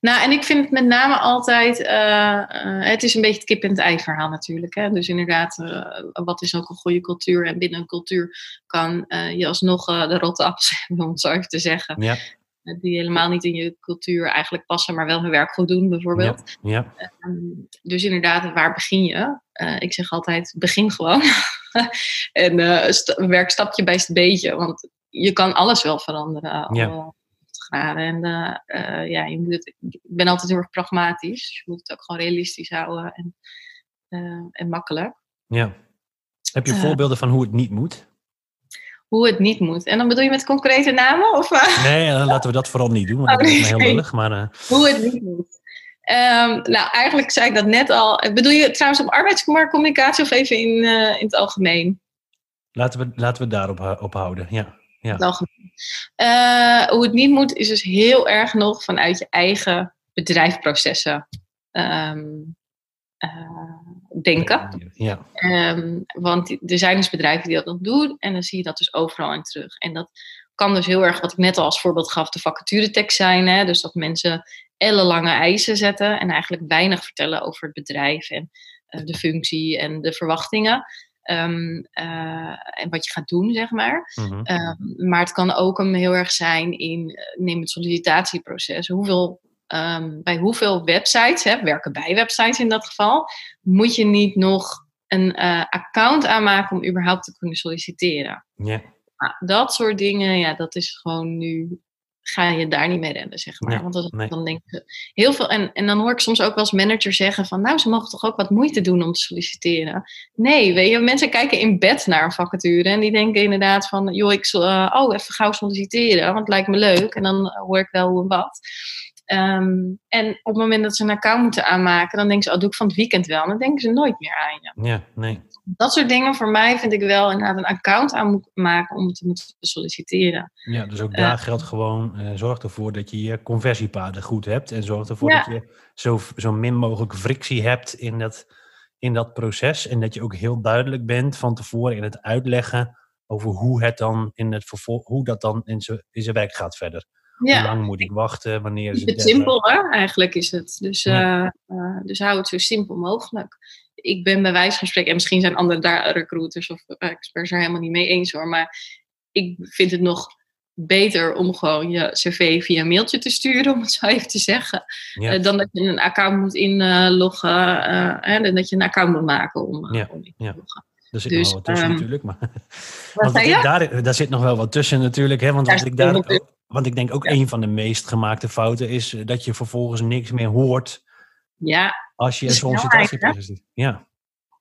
Nou, en ik vind het met name altijd, eh, eh, het is een beetje het kip en het ei verhaal natuurlijk. Hè? Dus inderdaad, eh, wat is ook een goede cultuur? En binnen een cultuur kan je alsnog de rotte appels hebben, om het zo even te zeggen. Ja, Die helemaal niet in je cultuur eigenlijk passen, maar wel hun werk goed doen bijvoorbeeld. ja, ja, Ehm, dus inderdaad, waar begin je? Ik zeg altijd, begin gewoon. en sta- werk stapje bij beetje, want je kan alles wel veranderen. Ja. Graden. En eh, eh, ja, je moet het, ik ben altijd heel erg pragmatisch. Dus je moet het ook gewoon realistisch houden en, eh, en makkelijk. ja. Heb je voorbeelden van hoe het niet moet? Hoe het niet moet. En dan bedoel je met concrete namen? Of? Nee, laten we dat vooral niet doen, want dat Oh, is heel lullig. Maar Hoe het niet moet. Ehm, nou, eigenlijk zei ik dat net al. Bedoel je trouwens op arbeidsmarktcommunicatie of even in, in het algemeen? laten, we, laten we daarop op houden. Ja, ja. het algemeen. Eh, hoe het niet moet, is dus heel erg nog vanuit je eigen bedrijfsprocessen ehm, eh, denken. Ja, Ehm, want er zijn dus bedrijven die dat nog doen en dan zie je dat dus overal in terug. En dat kan dus heel erg, wat ik net al als voorbeeld gaf, de vacaturetekst zijn. Hè? Dus dat mensen ellenlange eisen zetten en eigenlijk weinig vertellen over het bedrijf en eh, de functie en de verwachtingen. Ehm, eh, en wat je gaat doen, zeg maar. Mhm. Ehm, maar het kan ook een heel erg zijn in, eh, neem het sollicitatieproces. Hoeveel, ehm, bij hoeveel websites, hè, werken bij websites in dat geval, moet je niet nog een eh, account aanmaken om überhaupt te kunnen solliciteren? Ja. Nou, dat soort dingen, ja, dat is gewoon nu ga je daar niet mee rennen, zeg maar. Want dat, nee. dan denk ik heel veel. En, en dan hoor ik soms ook wel als manager zeggen van, nou, ze mogen toch ook wat moeite doen om te solliciteren. Nee, weet je, mensen kijken in bed naar een vacature en die denken inderdaad van, joh, ik zal, eh, oh, even gauw solliciteren, want het lijkt me leuk. En dan hoor ik wel hoe en wat. Ehm, en op het moment dat ze een account moeten aanmaken, dan denken ze, oh, doe ik van het weekend wel. En dan denken ze nooit meer aan je. Ja, nee. Dat soort dingen voor mij vind ik wel inderdaad een account aanmaken om te moeten solliciteren. Ja, dus ook Eh. daar geldt gewoon, eh, zorg ervoor dat je je conversiepaden goed hebt. En zorg ervoor Ja. dat je zo, zo min mogelijk frictie hebt in dat, in dat proces. En dat je ook heel duidelijk bent van tevoren in het uitleggen over hoe het dan in het vervolg, hoe dat dan in zijn werk gaat verder. Hoe lang moet ik wachten? Wanneer is het simpel, hè? eigenlijk is het. Dus, Ja. eh, eh, dus hou het zo simpel mogelijk. Ik ben bij wijze van spreken, en misschien zijn andere daar recruiters of eh, experts er helemaal niet mee eens hoor, maar ik vind het nog beter om gewoon je cv via een mailtje te sturen, om het zo even te zeggen, Ja. eh, dan dat je een account moet inloggen eh, en dat je een account moet maken om, eh, Ja, om in ja. te loggen. Er zit dus, nog wel wat tussen ehm, natuurlijk. Maar, want ik- daar, daar zit nog wel wat tussen natuurlijk. Hè, want, Daar ik daar, want ik denk ook Ja. een van de meest gemaakte fouten is eh, dat je vervolgens niks meer hoort Ja, als je een sollicitatieproces doet. Ja,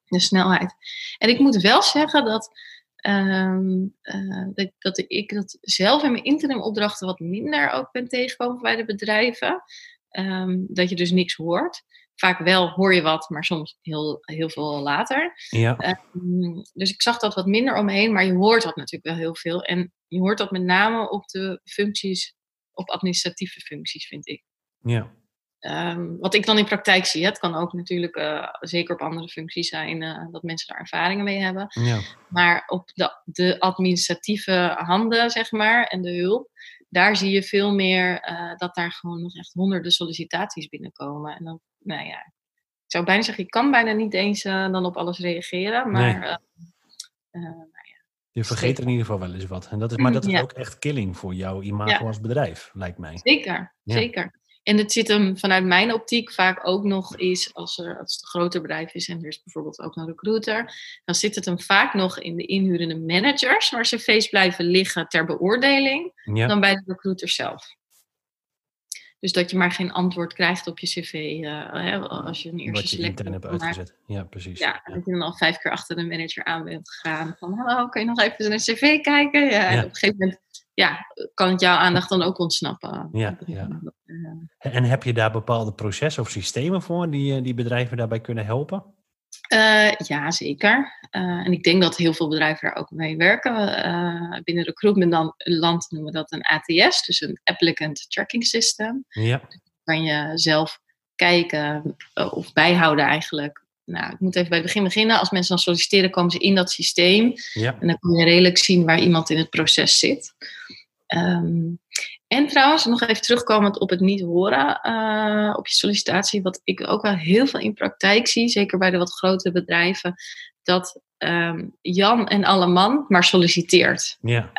de snelheid. En ik moet wel zeggen dat, ehm, eh, dat, dat ik dat zelf in mijn interim opdrachten wat minder ook ben tegengekomen bij de bedrijven. Ehm, dat je dus niks hoort. Vaak wel hoor je wat, maar soms heel, heel veel later. ja, Ehm, dus ik zag dat wat minder omheen, maar je hoort dat natuurlijk wel heel veel. En je hoort dat met name op de functies, op administratieve functies, vind ik. ja. Ehm, wat ik dan in praktijk zie, het kan ook natuurlijk eh, zeker op andere functies zijn eh, dat mensen daar ervaringen mee hebben. ja. Maar op de, de administratieve handen, zeg maar, en de hulp, daar zie je veel meer eh, dat daar gewoon nog echt honderden sollicitaties binnenkomen. En dan, nou ja, ik zou bijna zeggen, je kan bijna niet eens eh, dan op alles reageren. Maar Nee. eh, eh, Je vergeet er in ieder geval wel eens wat. En dat is, maar dat is Ja. ook echt killing voor jouw imago Ja. als bedrijf, lijkt mij. Zeker, Ja. zeker. En het zit hem vanuit mijn optiek vaak ook nog is, als, er, als het een groter bedrijf is en er is bijvoorbeeld ook een recruiter, dan zit het hem vaak nog in de inhurende managers, waar cv's blijven liggen ter beoordeling, Ja, dan bij de recruiter zelf. Dus dat je maar geen antwoord krijgt op je cv eh, hè, als je een eerste wat je selectie intern hebt uitgezet. Ja, precies. Ja, dat je dan al vijf keer achter de manager aan bent gegaan. Van, hallo, kun je nog even naar een cv kijken? Ja, en Ja. op een gegeven moment ja, kan het jouw aandacht dan ook ontsnappen. Ja, ja. Eh, En heb je daar bepaalde processen of systemen voor die, eh, die bedrijven daarbij kunnen helpen? Eh, ja, zeker. En ik denk dat heel veel bedrijven daar ook mee werken. Binnen recruitment dan, land noemen we dat een ATS, dus een Applicant Tracking System. Ja, kan je zelf kijken of bijhouden eigenlijk. Nou, ik moet even bij het begin beginnen. Als mensen dan solliciteren, komen ze in dat systeem. ja, En dan kun je redelijk zien waar iemand in het proces zit. Ehm, en trouwens, nog even terugkomend op het niet horen eh, op je sollicitatie. Wat ik ook wel heel veel in praktijk zie, zeker bij de wat grotere bedrijven, dat ehm, Jan en alle man maar solliciteert. ja,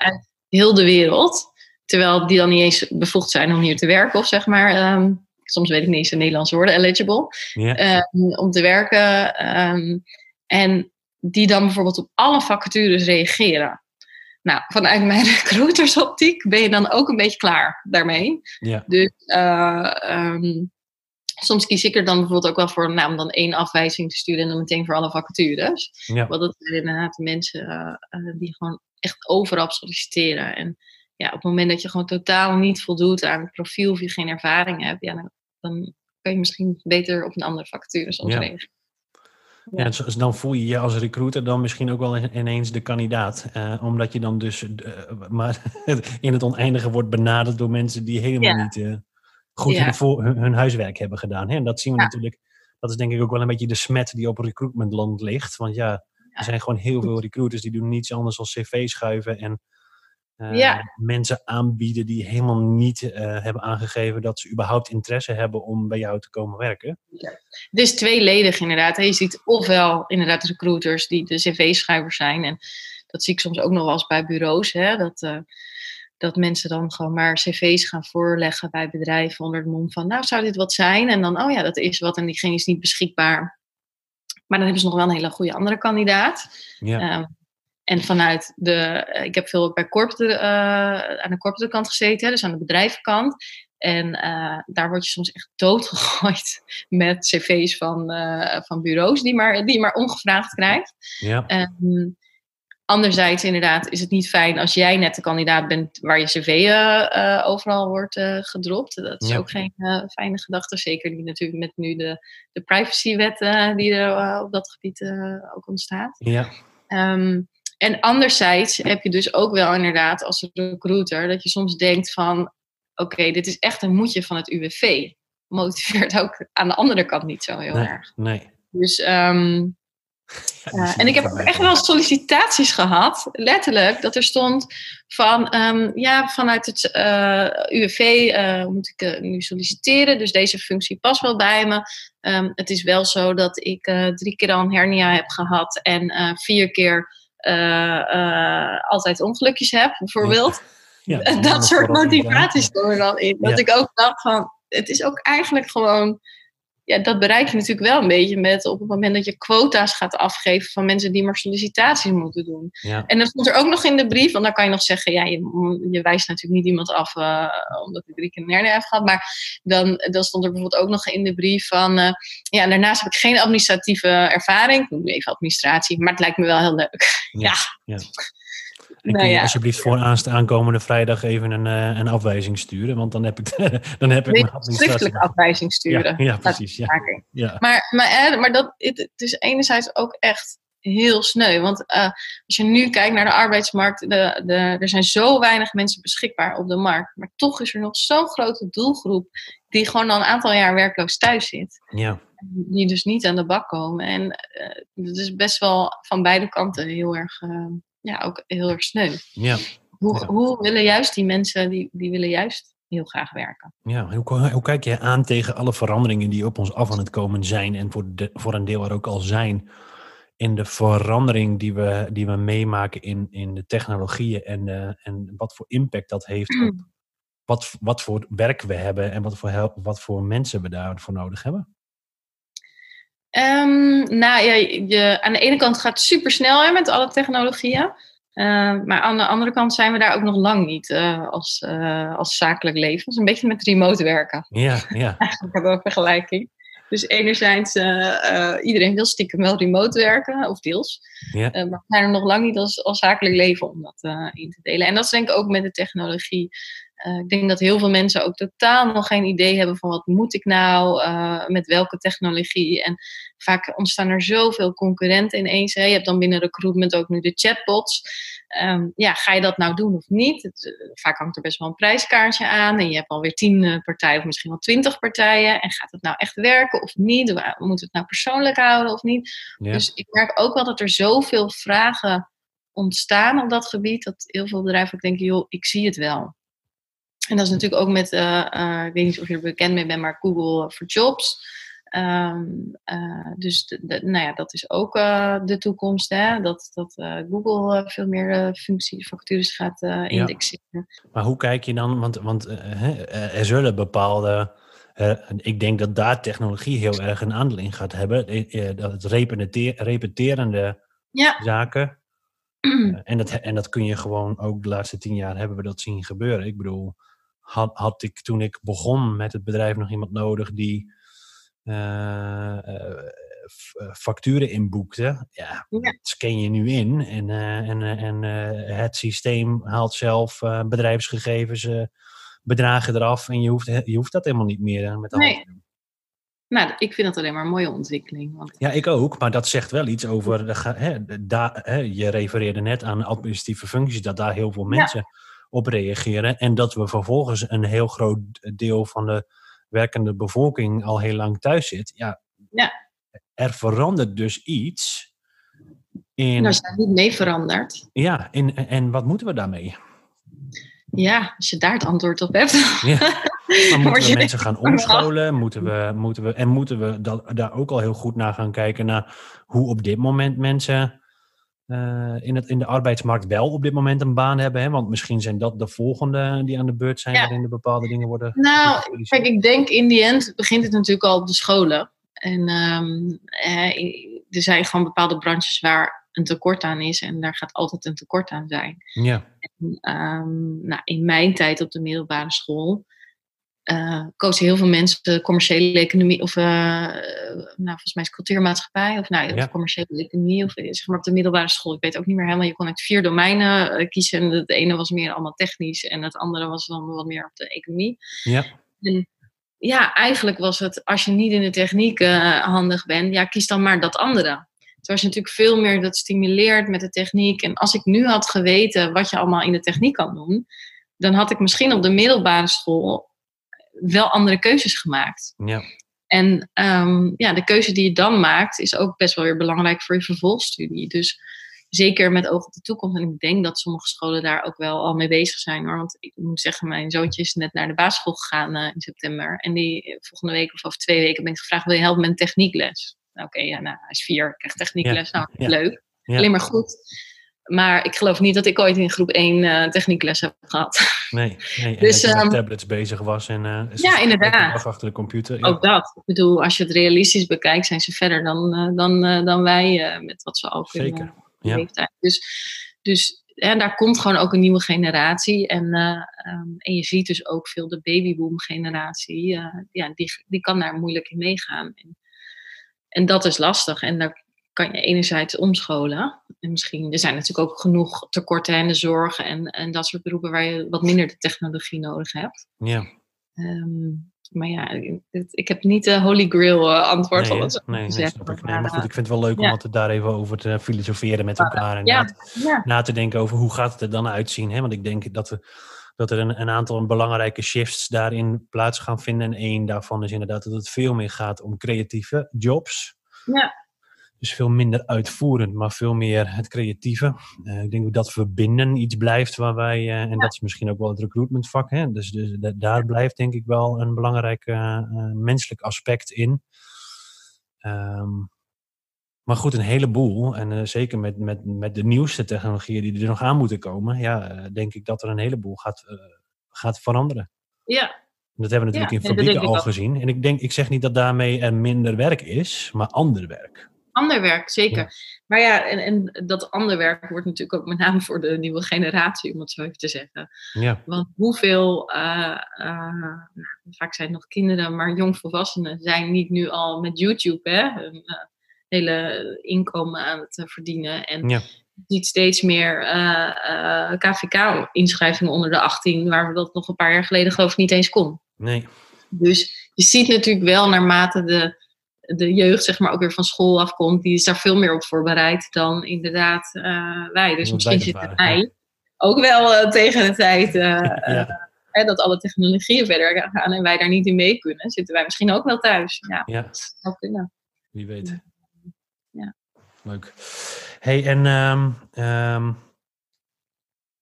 Heel de wereld. Terwijl die dan niet eens bevoegd zijn om hier te werken, of zeg maar. ehm, soms weet ik niet eens de Nederlandse woorden, eligible ehm, om te werken. ehm, en die dan bijvoorbeeld op alle vacatures reageren. Nou, vanuit mijn recruitersoptiek ben je dan ook een beetje klaar daarmee. Dus eh, ehm, soms kies ik er dan bijvoorbeeld ook wel voor nou, om dan één afwijzing te sturen en dan meteen voor alle vacatures. ja. Want dat zijn inderdaad de mensen eh, eh, die gewoon echt overal solliciteren. En ja, op het moment dat je gewoon totaal niet voldoet aan het profiel of je geen ervaring hebt, ja, dan, dan kan je misschien beter op een andere vacature soms Ja. reageren. Ja, en zo- dan voel je je als recruiter dan misschien ook wel in- ineens de kandidaat. eh, omdat je dan dus eh, maar in het oneindige wordt benaderd door mensen die helemaal Ja. niet eh, goed Ja. hun, hun, hun huiswerk hebben gedaan. Hè? En dat zien we Ja. natuurlijk, dat is denk ik ook wel een beetje de smet die op recruitmentland ligt. Want ja, er zijn gewoon heel veel recruiters die doen niets anders dan cv schuiven en Ja. mensen aanbieden die helemaal niet hebben aangegeven dat ze überhaupt interesse hebben om bij jou te komen werken. Dus tweeledig inderdaad. Je ziet ofwel inderdaad recruiters die de cv-schrijvers zijn. En dat zie ik soms ook nog wel eens bij bureaus. Hè, dat, dat mensen dan gewoon maar cv's gaan voorleggen bij bedrijven onder het mom van, nou zou dit wat zijn? En dan, oh ja, dat is wat en diegene is niet beschikbaar. Maar dan hebben ze nog wel een hele goede andere kandidaat. Ja. Ehm, en vanuit de, ik heb veel bij corporate, uh, aan de corporate kant gezeten, dus aan de bedrijvenkant. En uh, daar word je soms echt doodgegooid met cv's van, uh, van bureaus die maar, die maar ongevraagd krijgt. Ja. Um, Anderzijds, inderdaad, is het niet fijn als jij net de kandidaat bent waar je cv overal wordt gedropt. Dat is ook geen fijne gedachte. Zeker niet natuurlijk met nu de, de privacywet die er op dat gebied ook ontstaat. Ja. Um, en anderzijds heb je dus ook wel inderdaad als recruiter dat je soms denkt van oké, dit is echt een moedje van het UWV. Motiveert ook aan de andere kant niet zo heel erg. Nee. Dus um, en ik heb echt wel sollicitaties gehad, letterlijk, dat er stond van, um, ja, vanuit het uh, eh, UWV uh, eh, moet ik nu solliciteren, dus deze functie past wel bij me. Um, het is wel zo dat ik drie keer al een hernia heb gehad en vier keer altijd ongelukjes heb, bijvoorbeeld. Ja. Ja, dat soort motivaties er dan in. Dat ik ook dacht van, het is ook eigenlijk gewoon ja, dat bereik je natuurlijk wel een beetje met op het moment dat je quota's gaat afgeven van mensen die maar sollicitaties moeten doen. Ja. En dan stond er ook nog in de brief, want dan kan je nog zeggen, ja, je, je wijst natuurlijk niet iemand af uh, omdat hij drie keer een hernia heeft gehad, maar dan, dan stond er bijvoorbeeld ook nog in de brief van, uh, ja, daarnaast heb ik geen administratieve ervaring, ik noem even administratie, maar het lijkt me wel heel leuk. ja. ja. En nou kun je alsjeblieft voor aankomende vrijdag even een, uh, een afwijzing sturen? Want dan heb ik, dan heb ik mijn schriftelijke afwijzing sturen. Ja, ja precies. Ja. ja. Maar, maar, maar dat, het, is enerzijds ook echt heel sneu. Want uh, als je nu kijkt naar de arbeidsmarkt, de, de, er zijn zo weinig mensen beschikbaar op de markt. Maar toch is er nog zo'n grote doelgroep die gewoon al een aantal jaar werkloos thuis zit. Ja. Die dus niet aan de bak komen. En uh, dat is best wel van beide kanten heel erg ja, ook heel erg sneu. Ja. Hoe, hoe willen juist die mensen, die, die willen juist heel graag werken. Ja, hoe, hoe kijk je aan tegen alle veranderingen die op ons af aan het komen zijn en voor, de, voor een deel er ook al zijn in de verandering die we, die we meemaken in, in de technologieën en, uh, en wat voor impact dat heeft op mm. wat, wat voor werk we hebben en wat voor, wat voor mensen we daarvoor nodig hebben? Um, nou ja, je, aan de ene kant gaat het super snel met alle technologieën. Uh, maar aan de andere kant zijn we daar ook nog lang niet uh, als, uh, als zakelijk leven. Dat is een beetje met remote werken. Ja, ja. Eigenlijk hebben we een vergelijking. Dus enerzijds, iedereen wil stiekem wel remote werken, of deels. Ja. maar we zijn er nog lang niet als, als zakelijk leven om dat in te delen. En dat is denk ik ook met de technologie. Uh, ik denk dat heel veel mensen ook totaal nog geen idee hebben van wat moet ik nou, uh, met welke technologie. En vaak ontstaan er zoveel concurrenten ineens. Hè. Je hebt dan binnen recruitment ook nu de chatbots. Um, ja, ga je dat nou doen of niet? Het, uh, vaak hangt er best wel een prijskaartje aan. En je hebt alweer tien partijen of misschien wel twintig partijen. En gaat het nou echt werken of niet? We moeten het nou persoonlijk houden of niet? Ja. Dus ik merk ook wel dat er zoveel vragen ontstaan op dat gebied. Dat heel veel bedrijven ook denken, joh, ik zie het wel. En dat is natuurlijk ook met, uh, uh, ik weet niet of je er bekend mee bent, maar Google voor Jobs. Um, uh, dus de, de, nou ja, dat is ook de toekomst, hè? dat, dat Google veel meer functies, vacatures gaat indexeren. Ja. Maar hoe kijk je dan, want, want er zullen bepaalde, ik denk dat daar technologie heel erg een aandeel in gaat hebben, dat het repeterende ja. zaken. en, dat, en dat kun je gewoon ook de laatste tien jaar hebben we dat zien gebeuren. Ik bedoel, had, had ik toen ik begon met het bedrijf nog iemand nodig die uh, facturen inboekte. Ja, ja, dat scan je nu in en, uh, en, en het systeem haalt zelf bedrijfsgegevens, bedragen eraf en je hoeft, je hoeft dat helemaal niet meer met de nee. hand nou, ik vind dat alleen maar een mooie ontwikkeling. Want... Ja, ik ook. Maar dat zegt wel iets over... De, hè, hè, je refereerde net aan administratieve functies... dat daar heel veel mensen reageren. En dat we vervolgens een heel groot deel van de werkende bevolking al heel lang thuis zit. Ja, ja. er verandert dus iets. In, nou, is niet mee veranderd. Ja, in, en wat moeten we daarmee? Ja, als je daar het antwoord op hebt. Ja. Maar moeten we mensen gaan omscholen? Moeten we, moeten we, en moeten we dat, daar ook al heel goed naar gaan kijken naar hoe op dit moment mensen uh, in, het, in de arbeidsmarkt wel op dit moment een baan hebben? Hè? Want misschien zijn dat de volgende die aan de beurt zijn waarin de bepaalde dingen worden. Nou, kijk, ik denk in die end begint het natuurlijk al op de scholen. En um, er zijn gewoon bepaalde branches waar een tekort aan is en daar gaat altijd een tekort aan zijn. Ja. En, um, nou, in mijn tijd op de middelbare school uh, heel veel mensen commerciële economie, of uh, nou, volgens mij is cultuurmaatschappij, of nou, of commerciële economie, of zeg maar op de middelbare school. Ik weet ook niet meer helemaal. Je kon uit vier domeinen kiezen. En het ene was meer allemaal technisch en het andere was dan wat meer op de economie. Ja. En, ja, eigenlijk was het, als je niet in de techniek handig bent, ja, kies dan maar dat andere. Terwijl je natuurlijk veel meer dat stimuleert met de techniek. En als ik nu had geweten wat je allemaal in de techniek kan doen, dan had ik misschien op de middelbare school wel andere keuzes gemaakt. Ja. En um, ja, de keuze die je dan maakt is ook best wel weer belangrijk voor je vervolgstudie. Dus zeker met oog op de toekomst. En ik denk dat sommige scholen daar ook wel al mee bezig zijn hoor. Want ik moet zeggen, mijn zoontje is net naar de basisschool gegaan uh, in september. En die volgende week of over twee weken ben ik gevraagd: wil je helpen met een techniekles? Nou, Oké, okay, ja, nou, hij is vier, krijgt techniekles. Ja. Nou, ja. leuk. Alleen maar goed. Maar ik geloof niet dat ik ooit in groep 1 uh, eh, techniekles heb gehad. Nee, nee. En dus, dat je met um, tablets bezig was en uh, ja, inderdaad. achter de computer. Ja. Ook dat. Ik bedoel, als je het realistisch bekijkt, zijn ze verder dan, uh, dan, dan wij met wat ze al kunnen. Zeker. Ja. Dus, dus en daar komt gewoon ook een nieuwe generatie. En, um, en je ziet dus ook veel de babyboom generatie. ja, die, die kan daar moeilijk in meegaan. En, en dat is lastig. En daar kan je enerzijds omscholen. En misschien, er zijn natuurlijk ook genoeg tekorten in de zorg en, en dat soort beroepen waar je wat minder de technologie nodig hebt. Ja. Um, maar ja, ik heb niet de holy grail uh, antwoord nee, op nee, nee, snap ik. Nee, maar goed, ik vind het wel leuk ja. om het daar even over te filosoferen met elkaar. En ja. na, ja. na, te denken over hoe gaat het er dan uitzien. Hè? Want ik denk dat, we, dat er een, een aantal belangrijke shifts daarin plaats gaan vinden. En één daarvan is inderdaad dat het veel meer gaat om creatieve jobs. Ja. Dus veel minder uitvoerend, maar veel meer het creatieve. Uh, ik denk dat verbinden iets blijft waar wij, uh, en ja. dat is misschien ook wel het recruitmentvak, hè? Dus, dus daar blijft denk ik wel een belangrijk uh, menselijk aspect in. Um, maar goed, een heleboel, en zeker met, met, met de nieuwste technologieën die er nog aan moeten komen, ja, denk ik dat er een heleboel gaat, gaat veranderen. Ja, dat hebben we natuurlijk ja, in fabrieken al gezien. En ik denk, ik zeg niet dat daarmee er minder werk is, maar ander werk. Ander werk, zeker. Ja. Maar ja, en, en dat ander werk wordt natuurlijk ook met name voor de nieuwe generatie, om het zo even te zeggen. Ja. Want hoeveel, uh, uh, nou, vaak zijn het nog kinderen, maar jongvolwassenen zijn niet nu al met YouTube hè, hun uh, hele inkomen aan het verdienen. En ja. je ziet steeds meer KVK-inschrijvingen onder de 18, waar we dat nog een paar jaar geleden geloof ik niet eens kon. Nee. Dus je ziet natuurlijk wel naarmate de de jeugd zeg maar ook weer van school afkomt, die is daar veel meer op voorbereid dan inderdaad uh, wij. Dus misschien zitten wij ook wel uh, tegen de tijd uh, ja. hè, dat alle technologieën verder gaan en wij daar niet in mee kunnen, zitten wij misschien ook wel thuis. Ja, ja. dat zou kunnen. Wie weet. Ja. Leuk. Hey, en um, um,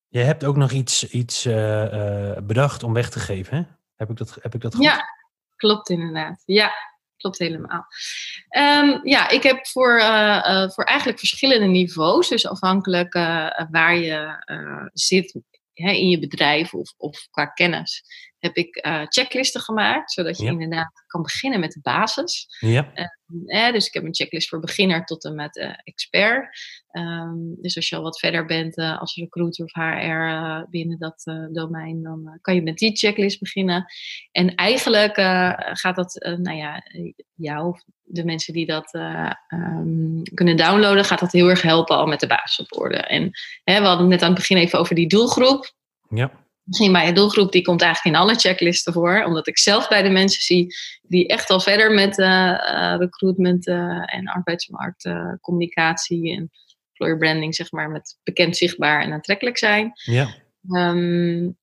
je hebt ook nog iets, iets bedacht om weg te geven, hè? Heb ik dat, heb ik dat goed? Ja, klopt inderdaad. Ja, klopt helemaal. Um, ja, ik heb voor, uh, uh, voor eigenlijk verschillende niveaus, dus afhankelijk uh, waar je zit hè, in je bedrijf of, of qua kennis, heb ik checklisten gemaakt, zodat je ja. inderdaad kan beginnen met de basis. Ja. Eh, dus ik heb een checklist voor beginner tot en met uh, expert. Um, dus als je al wat verder bent uh, als recruiter of HR binnen dat domein, dan kan je met die checklist beginnen. En eigenlijk gaat dat, nou ja, jou of de mensen die dat um, kunnen downloaden, gaat dat heel erg helpen al met de basis op orde. En hè, we hadden het net aan het begin even over die doelgroep. Ja. Misschien bij je doelgroep, die komt eigenlijk in alle checklisten voor. Omdat ik zelf bij de mensen zie die echt al verder met uh, uh, recruitment uh, en arbeidsmarktcommunicatie en employer branding, zeg maar, met bekend, zichtbaar en aantrekkelijk zijn. Ja. Um,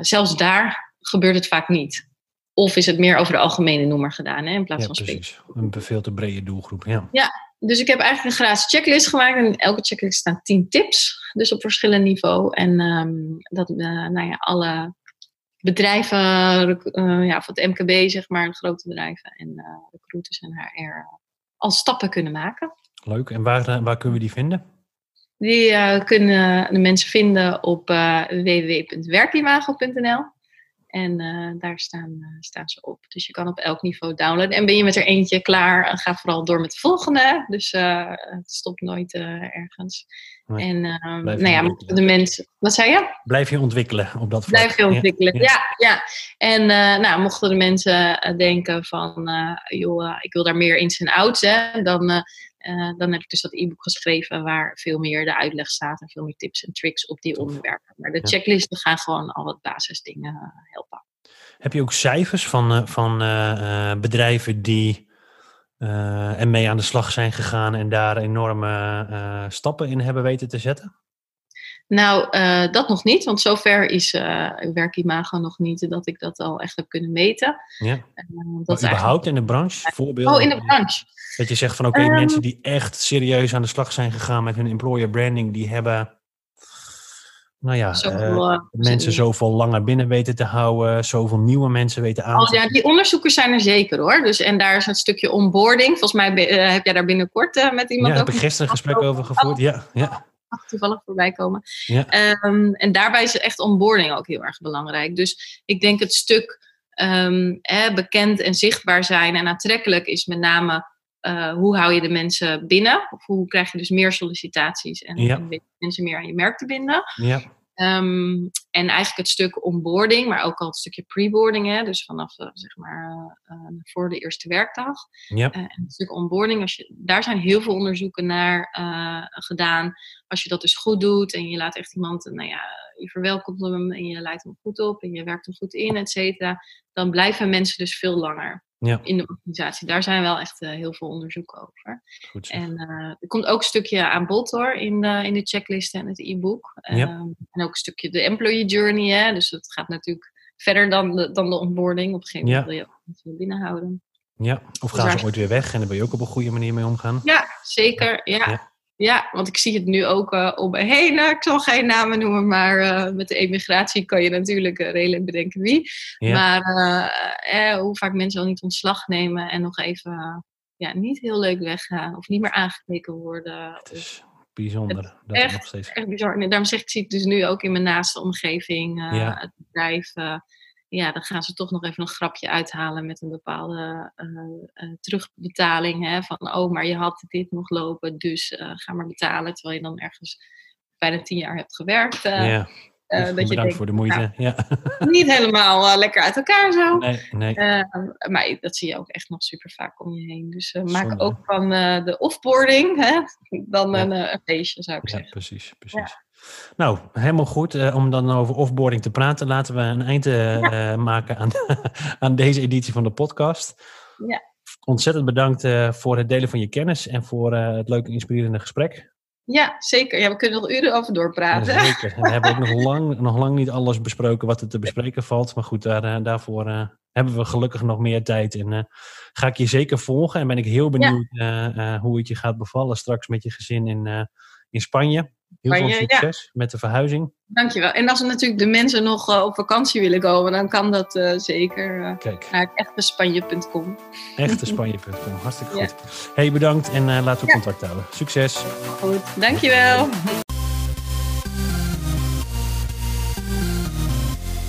zelfs daar gebeurt het vaak niet. Of is het meer over de algemene noemer gedaan, hè, in plaats ja, van precies. Een veel te brede doelgroep, ja. Ja, dus ik heb eigenlijk een gratis checklist gemaakt. En in elke checklist staan 10 tips. Dus op verschillend niveau. En ehm, dat uh, nou ja, alle bedrijven, uh, ja, van het MKB, zeg maar, grote bedrijven en uh, recruiters en HR al stappen kunnen maken. Leuk. En waar, waar kunnen we die vinden? Die kunnen de mensen vinden op www.werkimago.nl. En uh, daar staan, uh, staan ze op. Dus je kan op elk niveau downloaden. En ben je met er eentje klaar, ga vooral door met de volgende. Dus uh, het stopt nooit ergens. Nee. En nou ja, de mensen. Wat zei je? Blijf je ontwikkelen op dat vlak. Blijf je ontwikkelen, ja. ja, ja. En nou, mochten de mensen denken van, joh, ik wil daar meer ins en outs, hè, dan uh, dan heb ik dus dat e-book geschreven waar veel meer de uitleg staat en veel meer tips en tricks op die onderwerpen. Maar de checklisten gaan gewoon al wat basisdingen eh, helpen. Heb je ook cijfers van, uh, van uh, bedrijven die ermee aan de slag zijn gegaan en daar enorme stappen in hebben weten te zetten? Nou, dat nog niet, want zover is uh, werkimago nog niet dat ik dat al echt heb kunnen meten. Ja. dat maar überhaupt in de branche? Voorbeelden? Oh, in de branche. Dat je zegt van oké, okay, um, mensen die echt serieus aan de slag zijn gegaan met hun employer branding, die hebben nou ja, zoveel, uh, mensen zoveel langer binnen weten te houden, zoveel nieuwe mensen weten aan. Oh, ja, die onderzoekers zijn er zeker hoor. Dus, en daar is een stukje onboarding. Volgens mij uh, heb jij daar binnenkort uh, met iemand ja, over. Ja, heb ik gisteren een gesprek over gevoerd. Ja, ja. Toevallig voorbij komen. Ja. Um, en daarbij is echt onboarding ook heel erg belangrijk. Dus ik denk het stuk um, eh, bekend en zichtbaar zijn en aantrekkelijk is met name uh, hoe hou je de mensen binnen? Of hoe krijg je dus meer sollicitaties en, ja. en mensen meer aan je merk te binden? Ja. Um, en eigenlijk het stuk onboarding, maar ook al het stukje preboarding, hè, dus vanaf uh, zeg maar uh, voor de eerste werkdag. Ja. en het stuk onboarding, als je, daar zijn heel veel onderzoeken naar gedaan. Als je dat dus goed doet en je laat echt iemand, nou ja, je verwelkomt hem en je leidt hem goed op en je werkt hem goed in, et cetera, dan blijven mensen dus veel langer ja. in de organisatie. Daar zijn wel echt uh, heel veel onderzoeken over. Goed en uh, er komt ook een stukje aan bod hoor, in de, in de checklisten en het e-book. Ja. Um, en ook een stukje de employee journey. Hè? Dus dat gaat natuurlijk verder dan de, dan de onboarding. Op een gegeven moment wil je ook binnenhouden. Ja, of gaan dus ze ooit weer weg en daar ben je ook op een goede manier mee omgaan? Ja, zeker. ja. Ja, want ik zie het nu ook uh, om me heen. Nou, ik zal geen namen noemen, maar uh, met de emigratie kan je natuurlijk uh, redelijk bedenken wie. Ja. Maar eh, hoe vaak mensen al niet ontslag nemen en nog even ja, niet heel leuk weggaan of niet meer aangekeken worden. Het is bijzonder. Het dat echt, nog steeds... echt bizar. En daarom zeg ik, ik zie het dus nu ook in mijn naaste omgeving, ja. het bedrijf ja, dan gaan ze toch nog even een grapje uithalen met een bepaalde uh, uh, terugbetaling. Hè, van, oh, maar je had dit nog lopen, dus uh, ga maar betalen. Terwijl je dan ergens bijna tien jaar hebt gewerkt. ja. Uh, dat je denkt, voor de moeite. Nou, ja. Niet helemaal lekker uit elkaar zo. Nee, nee. maar dat zie je ook echt nog super vaak om je heen. Dus maak ook van de offboarding hè, dan ja. een, feestje, zou ik ja, zeggen. Precies, precies. Nou, helemaal goed. Uh, om dan over offboarding te praten, laten we een eind uh, maken aan, aan deze editie van de podcast. Ja. Ontzettend bedankt uh, voor het delen van je kennis en voor het leuke, inspirerende gesprek. Ja, zeker. Ja, we kunnen nog uren over doorpraten. Ja, zeker. we hebben ook nog lang, nog lang niet alles besproken wat er te bespreken valt. Maar goed, daar, daarvoor hebben we gelukkig nog meer tijd. En ga ik je zeker volgen. En ben ik heel benieuwd ja. hoe het je gaat bevallen straks met je gezin in, in Spanje. Heel veel succes met de verhuizing. Dankjewel. En als er natuurlijk de mensen nog uh, op vakantie willen komen, dan kan dat uh, zeker uh, Kijk. naar echtespanje.com. Echtespanje.com, hartstikke goed. Hey, bedankt en laten we contact houden. Succes. Goed, dankjewel.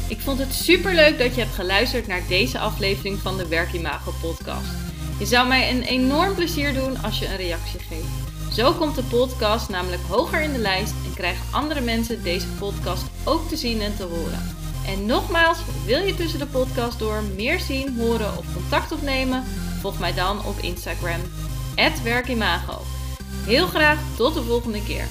Ik vond het superleuk dat je hebt geluisterd naar deze aflevering van de Werkimago podcast. Je zou mij een enorm plezier doen als je een reactie geeft. Zo komt de podcast namelijk hoger in de lijst en krijgen andere mensen deze podcast ook te zien en te horen. En nogmaals, wil je tussen de podcast door meer zien, horen of contact opnemen? Volg mij dan op Instagram, werkimago. Heel graag tot de volgende keer.